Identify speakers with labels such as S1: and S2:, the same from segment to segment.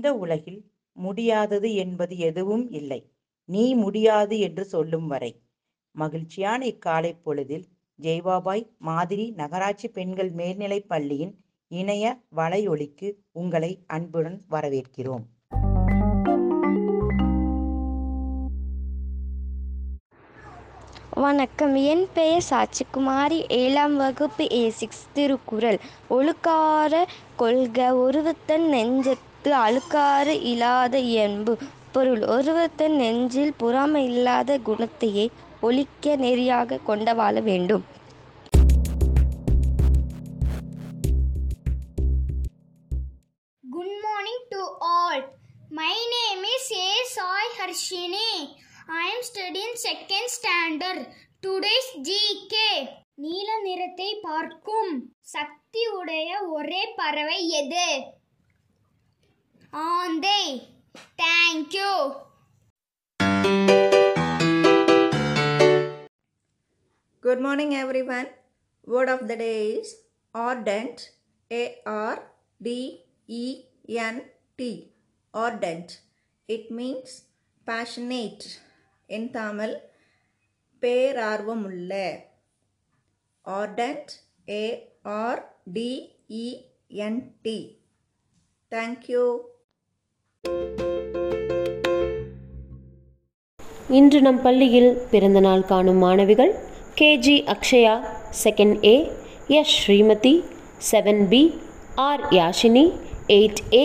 S1: இந்த உலகில் முடியாதது என்பது எதுவும் இல்லை. நீ முடியாது என்று சொல்லும் வரை. மகிழ்ச்சியான இக்காலை பொழுதில் ஜெய்வாபாய் மாதிரி நகராட்சி பெண்கள் மேல்நிலைப் பள்ளியின் இணைய வலையொலிக்கு உங்களை அன்புடன் வரவேற்கிறோம்.
S2: வணக்கம். என் பெயர் சாட்சிக்குமாரி ஏழாம் வகுப்பு ஏ சிக்ஸ் திருக்குறள். ஒழுக்கார கொள்க ஒருவத்தன் நெஞ்சத்து அழுக்காறு இல்லாத இயல்பு பொருள் ஒருவத்தன் நெஞ்சில் பொறாமை இல்லாத குணத்தையே ஒழிக்க நெறியாக கொண்ட வாழ வேண்டும்.
S3: Good morning to all my name is A Sai Harshini I am studying second standard. Today's GK. நீல நிறத்தை பார்க்கும். சக்தி உடைய ஒரே பறவை எது? ஆந்தை thank you
S4: Good morning, everyone. Word of the day is ardent. A R D E N T. Ardent. It means passionate. In Tamil, பேரார்வமுள்ள ardent. A R
S5: இன்று நம் பள்ளியில் பிறந்தநாள் காணும் மாணவிகள் KG Akshaya second A S Srimathi seven B R Yashini eight A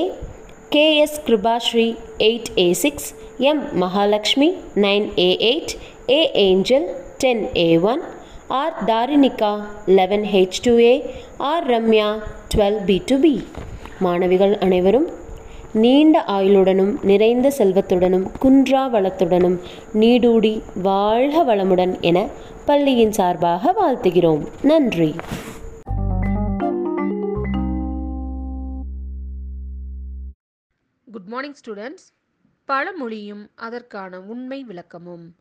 S5: K S Kripashri eight A six M Mahalakshmi nine A eight A Angel ten A one R Dharinika eleven H two A R Ramya twelve B two B மாணவிகள் அனைவரும் நீண்ட ஆயுளுடனும் நிறைந்த செல்வத்துடனும் குன்றா வளத்துடனும் நீடூடி வாழ்க வளமுடன் என பள்ளியின் சார்பாக வாழ்த்துகிறோம். நன்றி.
S6: குட் மார்னிங் ஸ்டூடெண்ட்ஸ் பழமொழியும் அதற்கான உண்மை விளக்கமும்.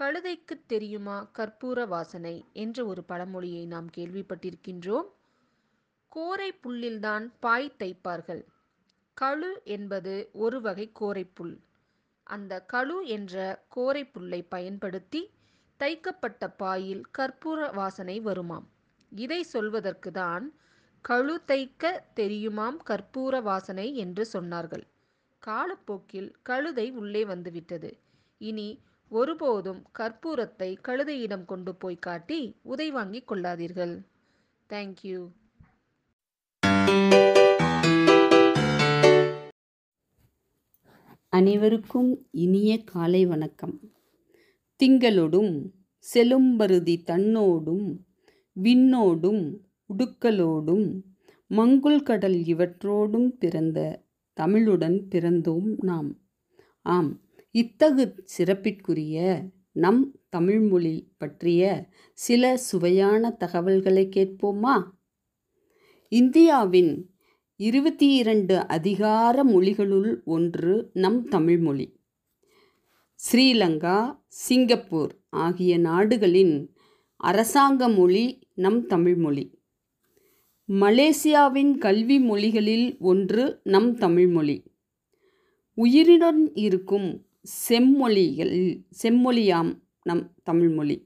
S6: கழுதைக்கு தெரியுமா கற்பூர வாசனை என்ற ஒரு பழமொழியை நாம் கேள்விப்பட்டிருக்கின்றோம். கோரை புல்லில்தான் பாய் தைப்பார்கள். கழு என்பது ஒரு வகை கோரைப்புல். அந்த கழு என்ற கோரைப்புல்லை பயன்படுத்தி தைக்கப்பட்ட பாயில் கற்பூர வாசனை வருமாம். இதை சொல்வதற்கு தான் கழு தைக்க தெரியுமாம் கற்பூர வாசனை என்று சொன்னார்கள். காலப்போக்கில் கழுதை உள்ளே வந்துவிட்டது. இனி ஒருபோதும் கற்பூரத்தை கழுதையிடம் கொண்டு போய் காட்டி உதை வாங்கிக் கொள்ளாதீர்கள். தேங்க்யூ
S7: அனைவருக்கும் இனிய காலை வணக்கம். திங்களொடும் செலும்பருதி தன்னோடும் விண்ணோடும் உடுக்கலோடும் மங்குல் கடல் இவற்றோடும் பிறந்த தமிழுடன் பிறந்தோம் நாம். ஆம் இத்தகு சிறப்பிற்குரிய நம் தமிழ்மொழி பற்றிய சில சுவையான தகவல்களை கேட்போமா? இந்தியாவின் இருபத்தி இரண்டு அதிகார மொழிகளுள் ஒன்று நம் தமிழ்மொழி ஸ்ரீலங்கா சிங்கப்பூர் ஆகிய நாடுகளின் அரசாங்க மொழி நம் தமிழ்மொழி மலேசியாவின் கல்வி மொழிகளில் ஒன்று நம் தமிழ்மொழி உயிருடன் இருக்கும் செம்மொழிகள் செம்மொழியாம் நம் தமிழ்மொழி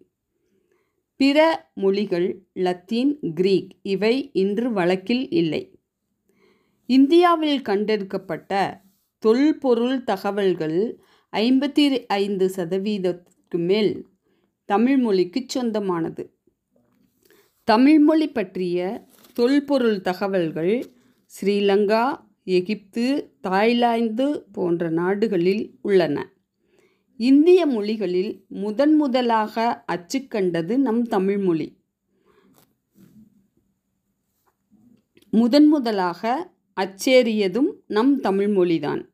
S7: பிற மொழிகள் லத்தீன் கிரீக் இவை இன்று வழக்கில் இல்லை. இந்தியாவில் கண்டெடுக்கப்பட்ட தொல்பொருள் தகவல்கள் ஐம்பத்தி ஐந்து சதவீதத்துக்கு மேல் தமிழ்மொழிக்கு சொந்தமானது. தமிழ்மொழி பற்றிய தொல்பொருள் தகவல்கள் ஸ்ரீலங்கா எகிப்து தாய்லாந்து போன்ற நாடுகளில் உள்ளன. இந்திய மொழிகளில் முதன் முதலாக அச்சுக்கண்டது நம் தமிழ்மொழி முதன் முதலாக அச்சேறியதும் நம் தமிழ்மொழிதான்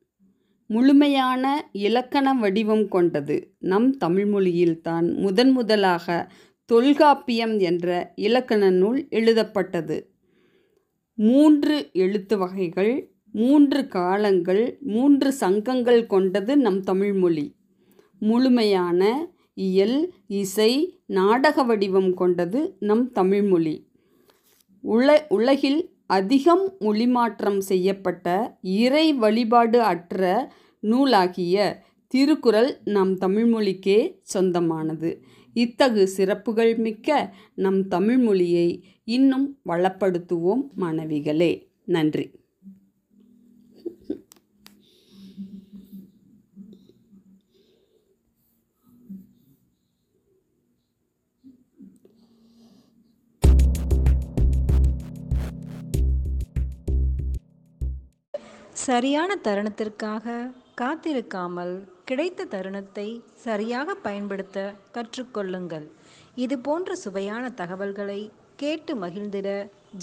S7: முழுமையான இலக்கண வடிவம் கொண்டது நம் தமிழ்மொழியில்தான் முதன் முதலாக தொல்காப்பியம் என்ற இலக்கண நூல் எழுதப்பட்டது. மூன்று எழுத்து வகைகள் மூன்று காலங்கள் மூன்று சங்கங்கள் கொண்டது நம் தமிழ்மொழி முழுமையான இயல் இசை நாடக வடிவம் கொண்டது நம் தமிழ்மொழி உல உலகில் அதிகம் மொழிமாற்றம் செய்யப்பட்ட இறை வழிபாடு அற்ற நூலாகிய திருக்குறள் நம் தமிழ்மொழிக்கே சொந்தமானது. இத்தகு சிறப்புகள் மிக்க நம் தமிழ்மொழியை இன்னும் வளப்படுத்துவோம் மாணவிகளே நன்றி.
S8: சரியான தருணத்திற்காக காத்திருக்காமல் கிடைத்த தருணத்தை சரியாக பயன்படுத்த கற்றுக்கொள்ளுங்கள். இது போன்ற சுவையான தகவல்களை கேட்டு மகிழ்ந்திட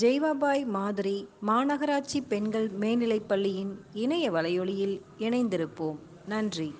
S8: ஜெய்வாபாய் மாதிரி மாநகராட்சி பெண்கள் மேல்நிலைப் பள்ளியின் இணைய வலையொலியில் இணைந்திருப்போம். நன்றி.